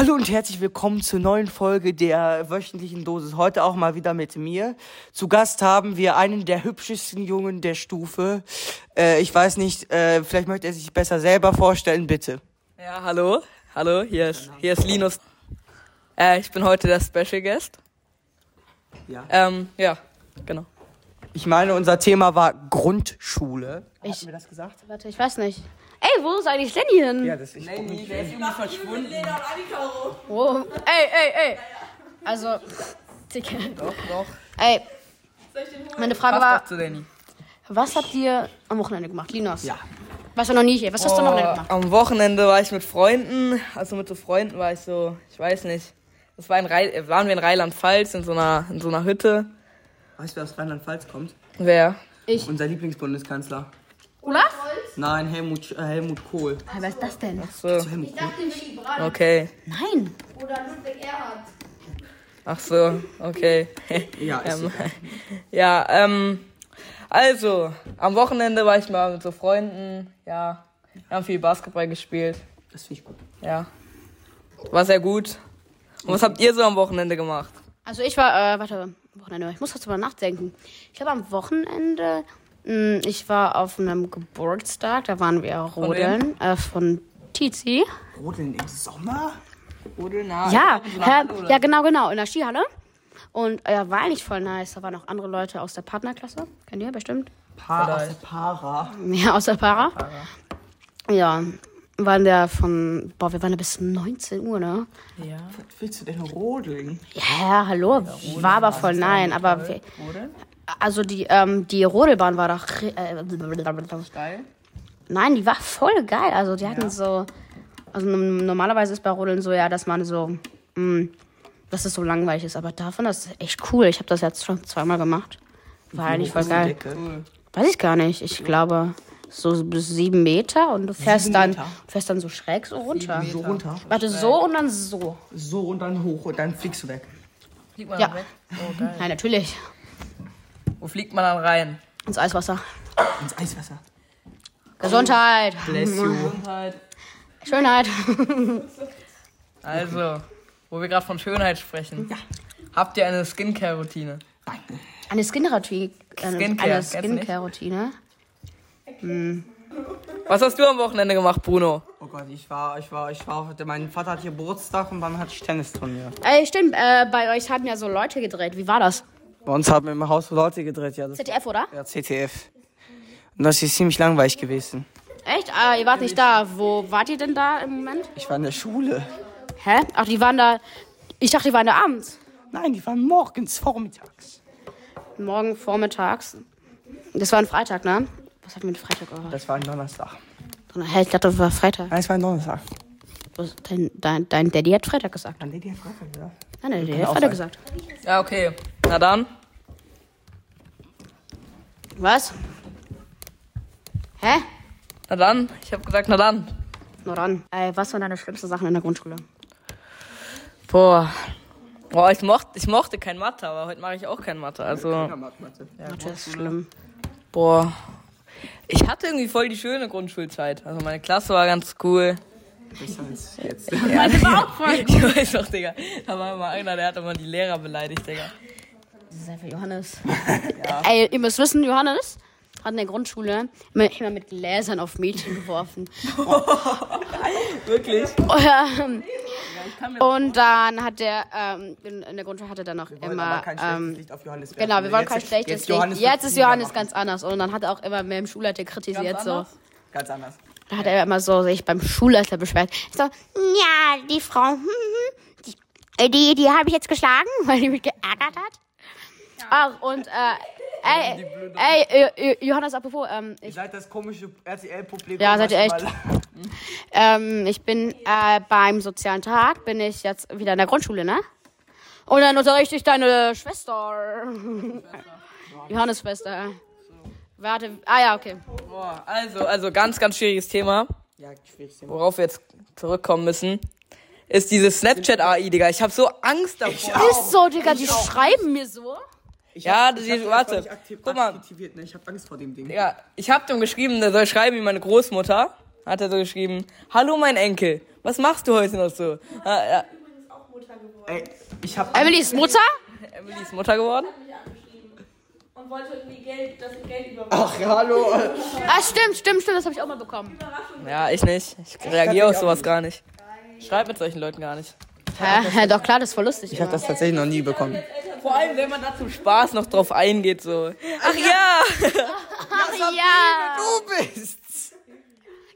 Hallo und herzlich willkommen zur neuen Folge der wöchentlichen Dosis. Heute auch mal wieder mit mir. Zu Gast haben wir einen der hübschesten Jungen der Stufe. Äh, ich weiß nicht, äh, vielleicht möchte er sich besser selber vorstellen, bitte. Ja, hallo. Hallo, hier ist, hier ist Linus. Äh, ich bin heute der Special Guest. Ja. Ähm, ja, genau. Ich meine, unser Thema war Grundschule. Ich- Hatten wir das gesagt? Warte, ich weiß nicht. Ey, wo ist eigentlich Lenny hin? Ja, das ist der ist irgendwie verschwunden. Wo? Ey, ey, ey. Also, Digga. Doch, doch. Ey, meine Frage Passt war, doch zu Danny. was habt ihr am Wochenende gemacht, Linus? Ja. Was war noch nie hier? Was hast du am Wochenende Oh, gemacht? am Wochenende war ich mit Freunden, also mit so Freunden war ich so, ich weiß nicht. Das war in Rhein, waren wir in Rheinland-Pfalz in so einer, in so einer Hütte. Weißt du, wer aus Rheinland-Pfalz kommt? Wer? Ich. Unser Lieblingsbundeskanzler. Olaf? Nein, Helmut, äh, Helmut Kohl. Wer ist das denn? So, Helmut Kohl. okay. Nein. Ach so, okay. Ja, ist Ähm, ja, ähm, also, am Wochenende war ich mal mit so Freunden, ja, wir haben viel Basketball gespielt, Das finde ich gut. ja. War sehr gut. Und was habt ihr so am Wochenende gemacht? Also ich war, äh, warte, Wochenende, ich muss kurz drüber nachdenken. Ich glaube am Wochenende, ich war auf einem Geburtstag, da waren wir rodeln, äh, von Tizi. Rodeln im Sommer? Oder na? Ja, hä, ja, genau, genau, in der Skihalle. Und äh, war eigentlich voll nice. Da waren auch andere Leute aus der Partnerklasse. Kennt ihr bestimmt? Pa aus der Para. Ja, aus der Para. Ja, waren da von, boah, wir waren da bis 19 Uhr, ne? Ja. Was willst du denn rodeln? Ja, hallo, war aber voll nein, aber wir? Also die, ähm, die Rodelbahn war doch, äh, Geil. nein, die war voll geil. Also die hatten so, also normalerweise ist bei Rodeln so, ja, dass man so, mh, dass es so langweilig ist, aber davon das ist echt cool. Ich habe das jetzt schon zweimal gemacht. War eigentlich voll geil. Weiß ich gar nicht. Ich glaube so bis sieben Meter und du fährst Sieben dann, Meter? fährst dann so schräg so runter. So runter. Warte, so und dann so. So und dann hoch und dann fliegst du weg. Fliegt man Ja. weg? Oh, geil. Nein, natürlich. Wo fliegt man dann rein? Ins Eiswasser. Ins Eiswasser. Gesundheit. Bless you. Gesundheit. Schönheit. Also, wo wir gerade von Schönheit sprechen. Habt ihr eine Skincare-Routine? Eine Skincare-Routine. Eine, Skincare, eine? Skincare-Routine. Was hast du am Wochenende gemacht, Bruno? Oh Gott, ich war, ich war, ich war, mein Vater hat Geburtstag und dann hatte ich Tennisturnier. Ey, stimmt, äh, bei euch haben ja so Leute gedreht. Wie war das? Bei uns haben wir im Haus Leute gedreht, ja. Das ZDF, oder? ja, CTF. Und das ist ziemlich langweilig gewesen. Echt? Ah, ihr wart nicht da. Wo wart ihr denn da im Moment? Ich war in der Schule. Hä? Ach, die waren da. Ich dachte, die waren da abends. Nein, die waren morgens, vormittags. Morgen vormittags. Das war ein Freitag, ne? Was hat mit Freitag gemacht? Das war ein Donnerstag. Hä, ich dachte, das war Freitag. Nein, es war ein Donnerstag. Was- Dein, dein, dein Daddy hat Freitag gesagt. Wann der dir Freitag gesagt? Nein, dein Daddy hat Freitag sein. gesagt. Ja, okay. Na dann. Was? Hä? Na dann. Ich habe gesagt, na dann. Nur dann. Ey, was waren deine schlimmsten Sachen in der Grundschule? Boah. Boah, ich mochte, ich mochte kein Mathe, aber heute mache ich auch kein Mathe. Also, Das ist schlimm. boah. Ich hatte irgendwie voll die schöne Grundschulzeit. Also meine Klasse war ganz cool. Besser als jetzt. Meine war auch voll. Ich weiß doch, Digga. Da war immer einer, der hat immer die Lehrer beleidigt, Digga. Das ist einfach Johannes. Ey, ihr müsst wissen, Johannes hat in der Grundschule immer, mit Gläsern auf Mädchen geworfen. Wirklich? Ähm, Und dann hat der, ähm, in, der Grundschule hatte er dann auch immer, ähm, Licht auf Johannes genau, wir wollen kein Jetzt- schlechtes jetzt Licht. Jetzt ist Johannes ganz anders. Und dann hat er auch immer mehr im Schulleiter kritisiert, Ganz so. anders? Ganz anders. Da hat er immer so sich beim Schulleiter beschwert. So, ja, die Frau, hm, hm, die, äh, die, die habe ich jetzt geschlagen, weil die mich geärgert hat. Ach, und, äh, ey, ey, Johannes, apropos, ähm, Ihr ich, seid das komische RTL-Publikum. Ja, seid ihr echt. ähm, ich bin äh, beim sozialen Tag, bin ich jetzt wieder in der Grundschule, ne? Und dann unterrichte ich deine Schwester. Johannes Schwester. Warte, ah ja, okay. Boah, also, also ganz, ganz schwieriges Thema, Ja, schwierig. worauf wir jetzt zurückkommen müssen, ist dieses Snapchat-AI, Digga. Ich habe so Angst davor. Ist so, Digga, die schreiben mir so. Ich Ja, hab- das ich hab ist- warte. Guck mal. aktiviert, ne? Ich hab Angst vor dem Ding. Digga, ich hab dem geschrieben, der soll schreiben wie meine Großmutter. hat er so geschrieben, Hallo mein Enkel, was machst du heute noch so? Ah, ja, Ey, ich hab. Emilys Mutter? Emily ist Mutter geworden. Und wollte irgendwie Geld, dass ich Geld über. Ach, hallo. Ah, stimmt, stimmt, stimmt, das habe ich auch mal bekommen. Ja, ich nicht. Ich reagiere auf sowas gar nicht. Ich schreibe mit solchen Leuten gar nicht. Hä? Ja, doch klar, das ist voll lustig. Ich habe das tatsächlich noch nie bekommen. Vor allem, wenn man da zum Spaß noch drauf eingeht, so. Ach ja! Ach ja. Du bist.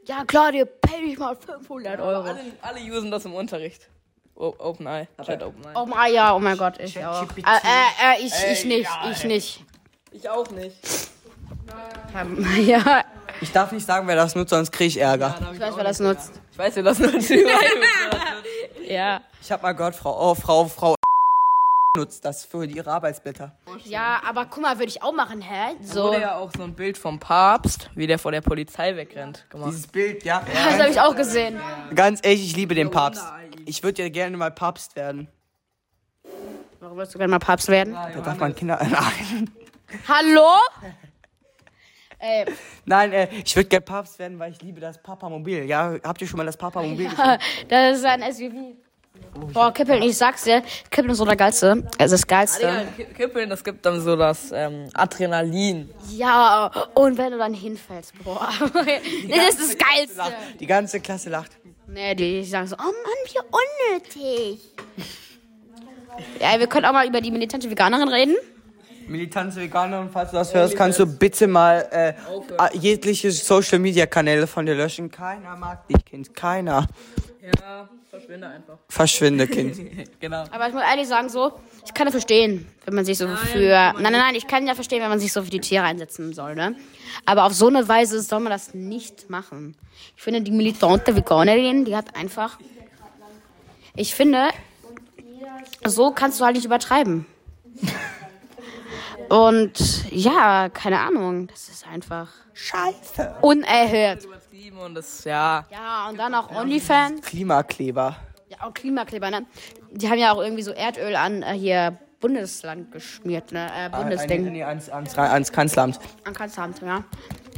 Ja, Claudia, pay dich mal 500 Euro. Alle, alle usen das im Unterricht. O Open Eye. Chat Open Eye. Oh mein, ja, oh mein Gott, ich auch. Äh, äh, äh, ich, ich nicht, ich nicht. Ich auch nicht. Ja, Ich darf nicht sagen, wer das nutzt, sonst krieg ich Ärger. ich weiß, wer das nutzt. Ich weiß, lassen uns überall. Ja. Ich hab mal gehört, Frau, oh, Frau, Frau nutzt das für ihre Arbeitsblätter. Ja, aber guck mal, würde ich auch machen, hä? So. So. wurde ja auch so ein Bild vom Papst, wie der vor der Polizei wegrennt, gemacht. Dieses Bild, ja. Das habe ich auch gesehen. Ganz ehrlich, ich liebe den Papst. Ich würde ja gerne mal Papst werden. Warum würdest du gerne mal Papst werden? Da darf man Kinder. Nein. Hallo? Ey, Nein, äh, ich würde gerne Papst werden, weil ich liebe das Papamobil. Ja, habt ihr schon mal das Papamobil gesehen? das ist ein SUV. Boah, Kippeln, ich sag's dir, Kippeln ist so der Geilste. Es ist das Geilste. Kippeln, das gibt dann so das ähm, Adrenalin. Ja, und wenn du dann hinfällst, boah. das ist das Geilste. Die ganze Klasse lacht. Nee, die sagen so, oh Mann, wie unnötig. Ja, wir können auch mal über die militante Veganerin reden. Militante Veganerin, falls du das hörst, kannst du bitte mal äh, jegliche Social Media Kanäle von dir löschen. Keiner mag dich, Kind. Keiner. Ja, verschwinde einfach. Verschwinde, Kind. Genau. Aber ich muss ehrlich sagen, so, ich kann ja verstehen, wenn man sich so für. Nein, nein, nein, ich kann ja verstehen, wenn man sich so für die Tiere einsetzen soll, ne? Aber auf so eine Weise soll man das nicht machen. Ich finde, die militante Veganerin, die hat einfach. Ich finde, so kannst du halt nicht übertreiben. Und ja, keine Ahnung, das ist einfach Scheiße. unerhört. Und das, ja. Ja, und dann auch OnlyFans. Klimakleber. Ja, auch Klimakleber, ne? Die haben ja auch irgendwie so Erdöl an äh, hier Bundesland geschmiert, ne? Äh, Bundesding. Nee, ans, ans, ans Kanzleramt. An Kanzleramt, ja.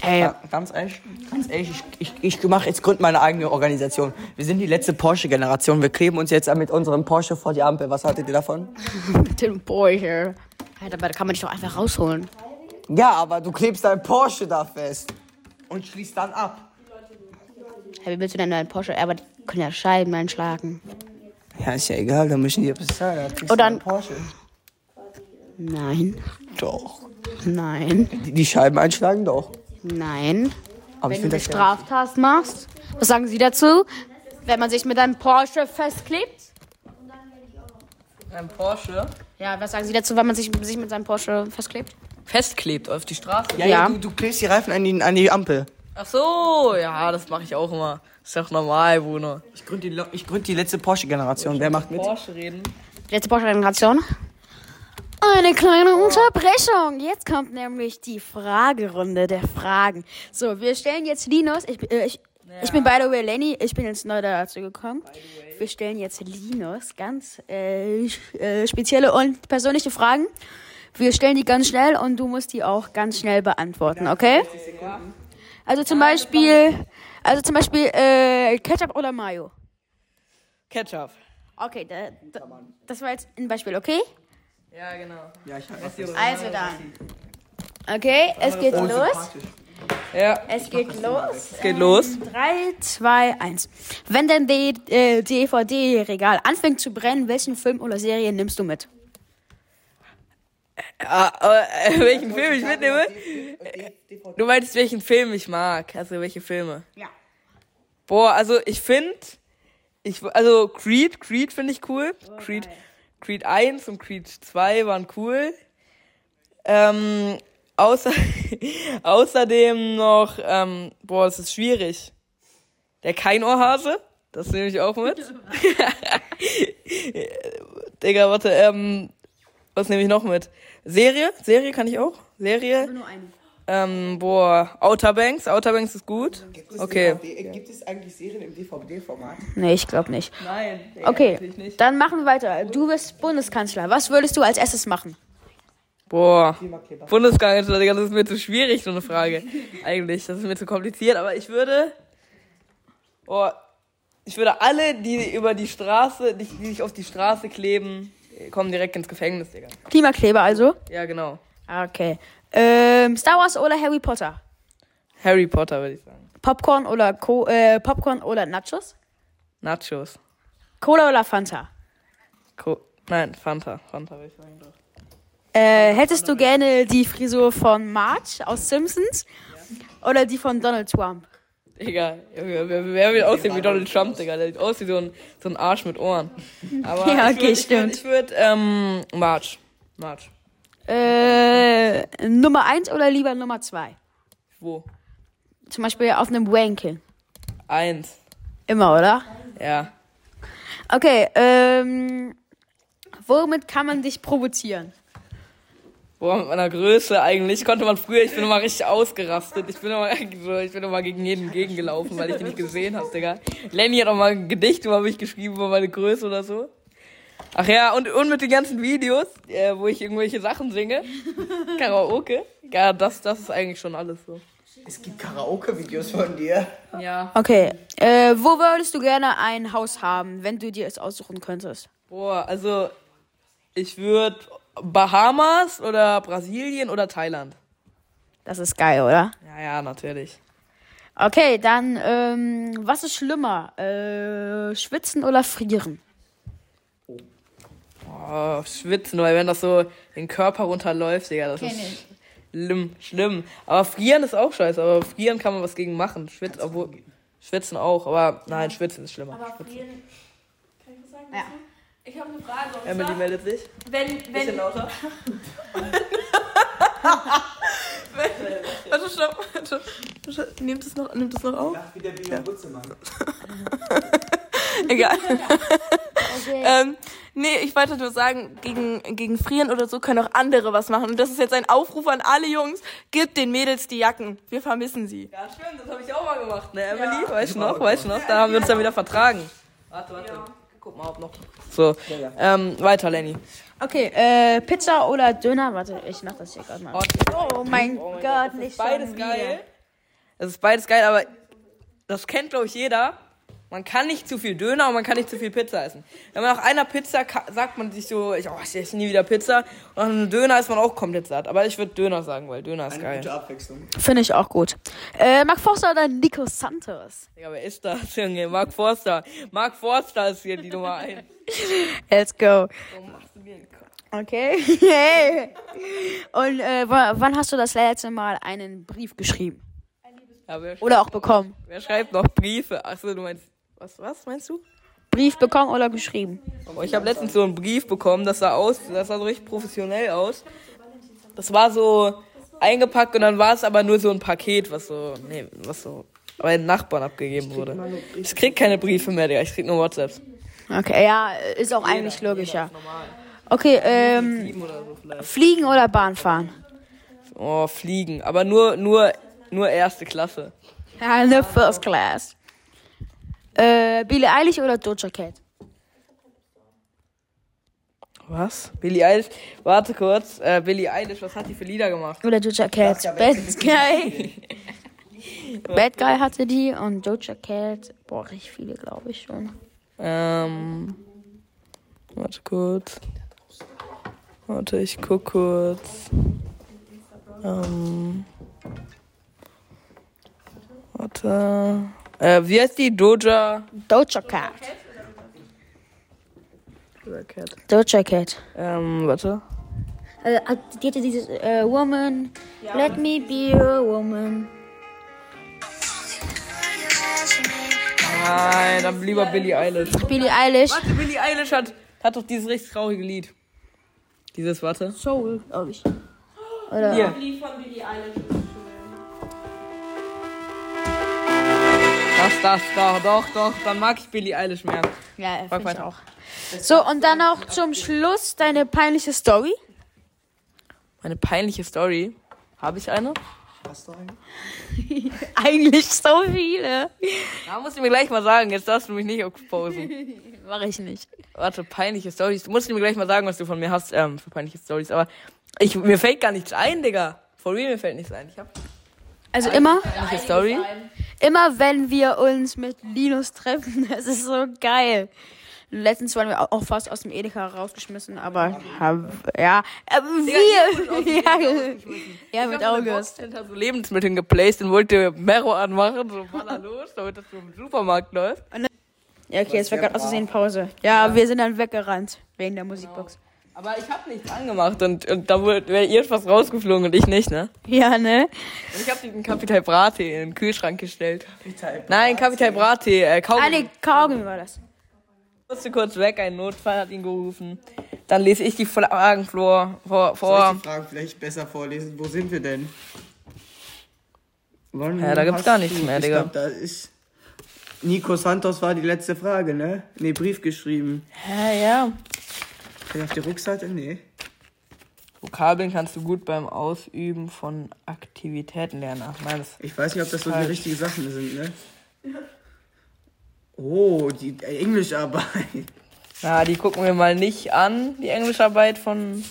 Ey, Ja, ganz ehrlich, ganz ehrlich, ich, ich, ich mache jetzt gründ meine eigene Organisation. Wir sind die letzte Porsche-Generation. Wir kleben uns jetzt mit unserem Porsche vor die Ampel. Was haltet ihr davon? mit dem Porsche. Alter, aber da kann man dich doch einfach rausholen. Ja, aber du klebst dein Porsche da fest und schließt dann ab. Hey, wie willst du denn deinen Porsche? Aber die können ja Scheiben einschlagen. Ja, ist ja egal, dann müssen die ja bezahlen. Dann du dann- einen Porsche. Nein, Doch. nein, Die, die Scheiben einschlagen doch. nein. Aber Wenn du eine Straftat machst, was sagen Sie dazu? Wenn man sich mit einem Porsche festklebt? Ein Porsche Ja, was sagen Sie dazu, wenn man sich, sich mit seinem Porsche festklebt? festklebt auf die Straße. ja, ja. Ja. Du, du klebst die Reifen an die, an die Ampel. Ach so, ja, das mache ich auch immer. Ist doch normal, Bruno. Ich gründe die, ich gründ die letzte Porsche-Generation. Wer macht mit? Porsche reden. Letzte Porsche-Generation. Eine kleine Unterbrechung. Jetzt kommt nämlich die Fragerunde der Fragen. So, wir stellen jetzt Linus. Ich, äh, ich, ich bin by the way Lenny. Ich bin jetzt neu dazu gekommen. Wir stellen jetzt Linus ganz äh, äh, spezielle und persönliche Fragen. Wir stellen die ganz schnell und du musst die auch ganz schnell beantworten, okay? Also zum Beispiel, also zum Beispiel äh, Ketchup oder Mayo. Ketchup. Okay, da, da, das war jetzt ein Beispiel, okay? Ja, genau. Ja, ich hab Also dann. Okay, es geht los. Ja, Es geht los. es geht los. 3, 2, 1. Wenn dein D äh, DVD-Regal anfängt zu brennen, welchen Film oder Serie nimmst du mit? Ah, aber, äh, welchen Film ich mitnehme? Du meinst, welchen Film ich mag? Also, welche Filme? Ja. Boah, also, ich finde, ich, also, Creed, Creed finde ich cool. Creed, Creed 1 und Creed 2 waren cool. Ähm, außer, außerdem noch, ähm, boah, es ist schwierig. Der Keinohrhase, das nehme ich auch mit. Digga, warte, ähm, was nehme ich noch mit? Serie? Serie kann ich auch? Serie? Nur eine. Ähm, boah, Outer Banks. Outer Banks ist gut. Okay. Gibt es eigentlich Serien im DVD-Format? Nee, ich glaube nicht. Nein. Okay, dann machen wir weiter. Du bist Bundeskanzler. Was würdest du als erstes machen? Boah. Bundeskanzler, Digga, das ist mir zu schwierig, so eine Frage. Eigentlich, das ist mir zu kompliziert, aber ich würde, Oh, ich würde alle, die über die Straße, die, die sich auf die Straße kleben, kommen direkt ins Gefängnis, Digga. Klimakleber also? Ja, genau. Okay. Ähm, Star Wars oder Harry Potter? Harry Potter, würde ich sagen. Popcorn oder Co äh, Popcorn oder Nachos? Nachos. Cola oder Fanta? Co Nein, Fanta. Fanta, würde ich sagen. Doch. Äh, hättest du gerne die Frisur von Marge aus Simpsons oder die von Donald Trump? Digga, Junge, wer, wer will aussehen wie Donald Trump, Digga? Der sieht aus wie so ein, so ein Arsch mit Ohren. Aber Ja, ich okay, würd, stimmt. Ich würde, würd, ähm, March. March. Äh, Nummer 1 oder lieber Nummer 2? Wo? Zum Beispiel auf einem Wankel. Eins. Immer, oder? Ja. Okay, ähm, womit kann man dich provozieren? Boah, mit meiner Größe eigentlich konnte man früher, ich bin immer richtig ausgerastet. Ich bin immer, so, ich bin immer gegen jeden gegengelaufen, weil ich den nicht gesehen habe, Digga. Lenny hat auch mal ein Gedicht über mich geschrieben, über meine Größe oder so. Ach ja, und, und mit den ganzen Videos, äh, wo ich irgendwelche Sachen singe. Karaoke. Ja, das, das ist eigentlich schon alles so. Es gibt Karaoke-Videos von dir. Ja. Okay, äh, wo würdest du gerne ein Haus haben, wenn du dir es aussuchen könntest? Boah, also ich würde Bahamas oder Brasilien oder Thailand. Das ist geil, oder? Ja, ja, natürlich. Okay, dann, ähm, was ist schlimmer? Äh, schwitzen oder frieren? Oh, schwitzen, weil wenn das so den Körper runterläuft, Digga, das ist schlimm, schlimm. Aber frieren ist auch scheiße, aber frieren kann man was gegen machen. Schwitzen, obwohl, schwitzen auch, aber nein, schwitzen ist schlimmer. Aber frieren. Kann ich was sagen? Ja. Ich habe eine Frage. Und Emily zwar, meldet sich. wenn, Bisschen wenn, lauter. Warte, stopp. Warte. Warte, Nimmt es noch, nimmt es noch auf? Wie der Björn Butzemann. Egal. ähm, nee, ich wollte nur sagen, gegen, gegen Frieren oder so können auch andere was machen. Und das ist jetzt ein Aufruf an alle Jungs. Gebt den Mädels die Jacken. Wir vermissen sie. Ja, stimmt, das habe ich auch mal gemacht, ne, Emily? Weißt du noch, weißt du noch? Da haben wir uns dann wieder vertragen. Warte, warte. Guck mal, ob noch. So, ähm, weiter, Lenny. Okay, äh, Pizza oder Döner? Warte, ich mach das hier gerade mal. Oh mein Gott, nicht Beides schon wieder. geil. Es ist beides geil, aber das kennt, glaube ich, jeder. Man kann nicht zu viel Döner und man kann nicht zu viel Pizza essen. Wenn man nach einer Pizza sagt man sich so, ich, oh, ich esse nie wieder Pizza. Und nach einem Döner ist man auch komplett satt. Aber ich würde Döner sagen, weil Döner ist Eine geil. gute Abwechslung. Finde ich auch gut. Äh, Mark Forster oder Nico Santos? Digga, wer ist das, Junge? Mark Forster. Mark Forster ist hier die Nummer 1. Let's go. Warum machst du mir einen Kopf? Okay. Hey. Und äh, wa- wann hast du das letzte Mal einen Brief geschrieben? Ja, Oder auch bekommen? wer schreibt noch Briefe? Achso, du meinst. Was, was meinst du? Brief bekommen oder geschrieben? Oh, Ich habe letztens so einen Brief bekommen, das sah aus, das sah so richtig professionell aus. Das war so eingepackt und dann war es aber nur so ein Paket, was so, nee, was so bei den Nachbarn abgegeben wurde. Ich krieg keine Briefe mehr, Digga, ich krieg nur WhatsApps. Okay, ja, ist auch eigentlich logischer. Okay, ähm, oder so fliegen oder Bahn fahren? Oh, fliegen, aber nur, nur, nur erste Klasse. Ja, eine First Class. Äh, Billie Eilish oder Doja Cat? Was? Billie Eilish, warte kurz, äh, Billie Eilish, was hat die für Lieder gemacht? Oder Doja Cat? ja, Bad Guy. Bad Guy hatte die und Doja Cat, boah, richtig viele, glaube ich schon. Ähm, warte kurz. Warte, ich guck kurz. Ähm, warte. Äh, wie heißt die? Doja? Doja Cat. Doja Cat. Doja Cat. Ähm, warte. Äh, die hatte dieses äh, Woman, let me be a woman. Nein, dann lieber Billie Eilish. Billie Eilish. Warte, Billie Eilish hat, hat doch dieses richtig traurige Lied. Dieses, warte. Soul, glaube ich. Oder? Hier. Lied von Billie Eilish. Das, das, doch, doch, doch. Dann mag ich Billie Eilish mehr. Ja, Frag finde ich weiter. auch. So, und dann noch zum Schluss deine peinliche Story. Meine peinliche Story. Habe ich eine? Hast du einen? Eigentlich so viele. Da musst du mir gleich mal sagen. Jetzt darfst du mich nicht exposen. Mach ich nicht. Warte, peinliche Stories. Du musst mir gleich mal sagen, was du von mir hast, ähm, für peinliche Stories. Aber ich, mir fällt gar nichts ein, Digga. For real, mir fällt nichts ein. Ich hab Also immer, peinliche Story. Immer wenn wir uns mit Linus treffen, das ist so geil. Letztens waren wir auch fast aus dem Edeka rausgeschmissen, aber hab, ja, äh, wir, ja, ja, mit August. Ich habe so Lebensmittel geplaced und wollte Mero anmachen, so baller los, damit das so im Supermarkt läuft. Ja, okay, jetzt war gerade aus Versehen Pause. Ja, wir sind dann weggerannt wegen der Musikbox. Aber ich habe nichts angemacht und, und da wäre ihr fast rausgeflogen und ich nicht, ne? Ja, ne? Und ich habe diesen Capital Brate in den Kühlschrank gestellt. Nein, Capital Brate, äh, Kaugummi. Ah, nee, Kaugummi war das. musste kurz weg, ein Notfall hat ihn gerufen. Dann lese ich die Fragen vor. vor, Soll ich vor. die Fragen vielleicht besser vorlesen? Wo sind wir denn? Wann Ja, da gibt's gar nichts mehr, ich Digga. Glaub, da ist Nico Santos war die letzte Frage, ne? Nee, Brief geschrieben. Ja, ja. Steht auf die Rückseite? Nee. Vokabeln kannst du gut beim Ausüben von Aktivitäten lernen. Ach, nein, das Ich weiß nicht, ob das so die Falsch. richtigen Sachen sind, ne? Oh, die äh, Englischarbeit. Ja, die gucken wir mal nicht an, die Englischarbeit von.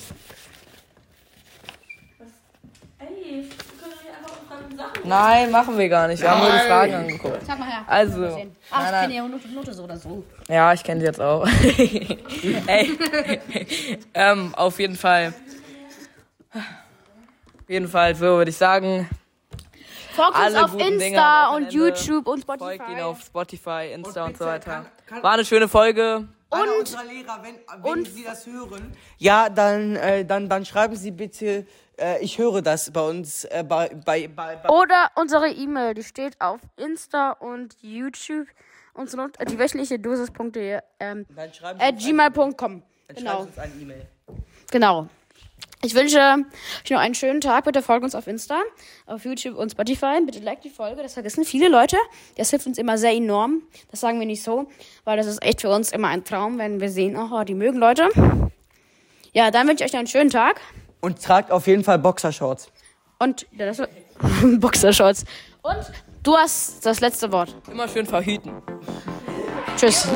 Ey, wir können hier einfach unsere Sachen. Nein, machen wir gar nicht. Wir haben nur die. Fragen angeguckt. Sag mal her. Also, Ach, nein, ich nein. kenne ja Note, Note so oder so. ja, ich kenne sie jetzt auch. Ey. ähm, auf jeden Fall. Auf jeden Fall, so würde ich sagen, Folgt uns auf Insta und. YouTube und folgt ihn Spotify. auf Spotify, Insta und, so bitte, weiter. kann- kann- War eine schöne Folge. Und- Lehrer, wenn, wenn Sie das hören, ja, dann, äh, dann, dann schreiben Sie bitte, äh, ich höre das bei uns, äh, bei, bei, bei, bei Oder unsere E-Mail, die steht auf Insta und YouTube. Unsere Not, äh, die wöchentliche Dosis.de ähm, schreiben at gmail.com. dann schreiben Genau. Sie uns eine E-Mail. Genau. Ich wünsche euch noch einen schönen Tag. Bitte folgt uns auf Insta, auf YouTube und Spotify. Bitte like die Folge. Das vergessen viele Leute. Das hilft uns immer sehr enorm. Das sagen wir nicht so, weil das ist echt für uns immer ein Traum, wenn wir sehen, oh, die mögen Leute. Ja, dann wünsche ich euch noch einen schönen Tag. Und tragt auf jeden Fall Boxershorts. Und ja, das Boxershorts. Und du hast das letzte Wort. Immer schön verhüten. Tschüss.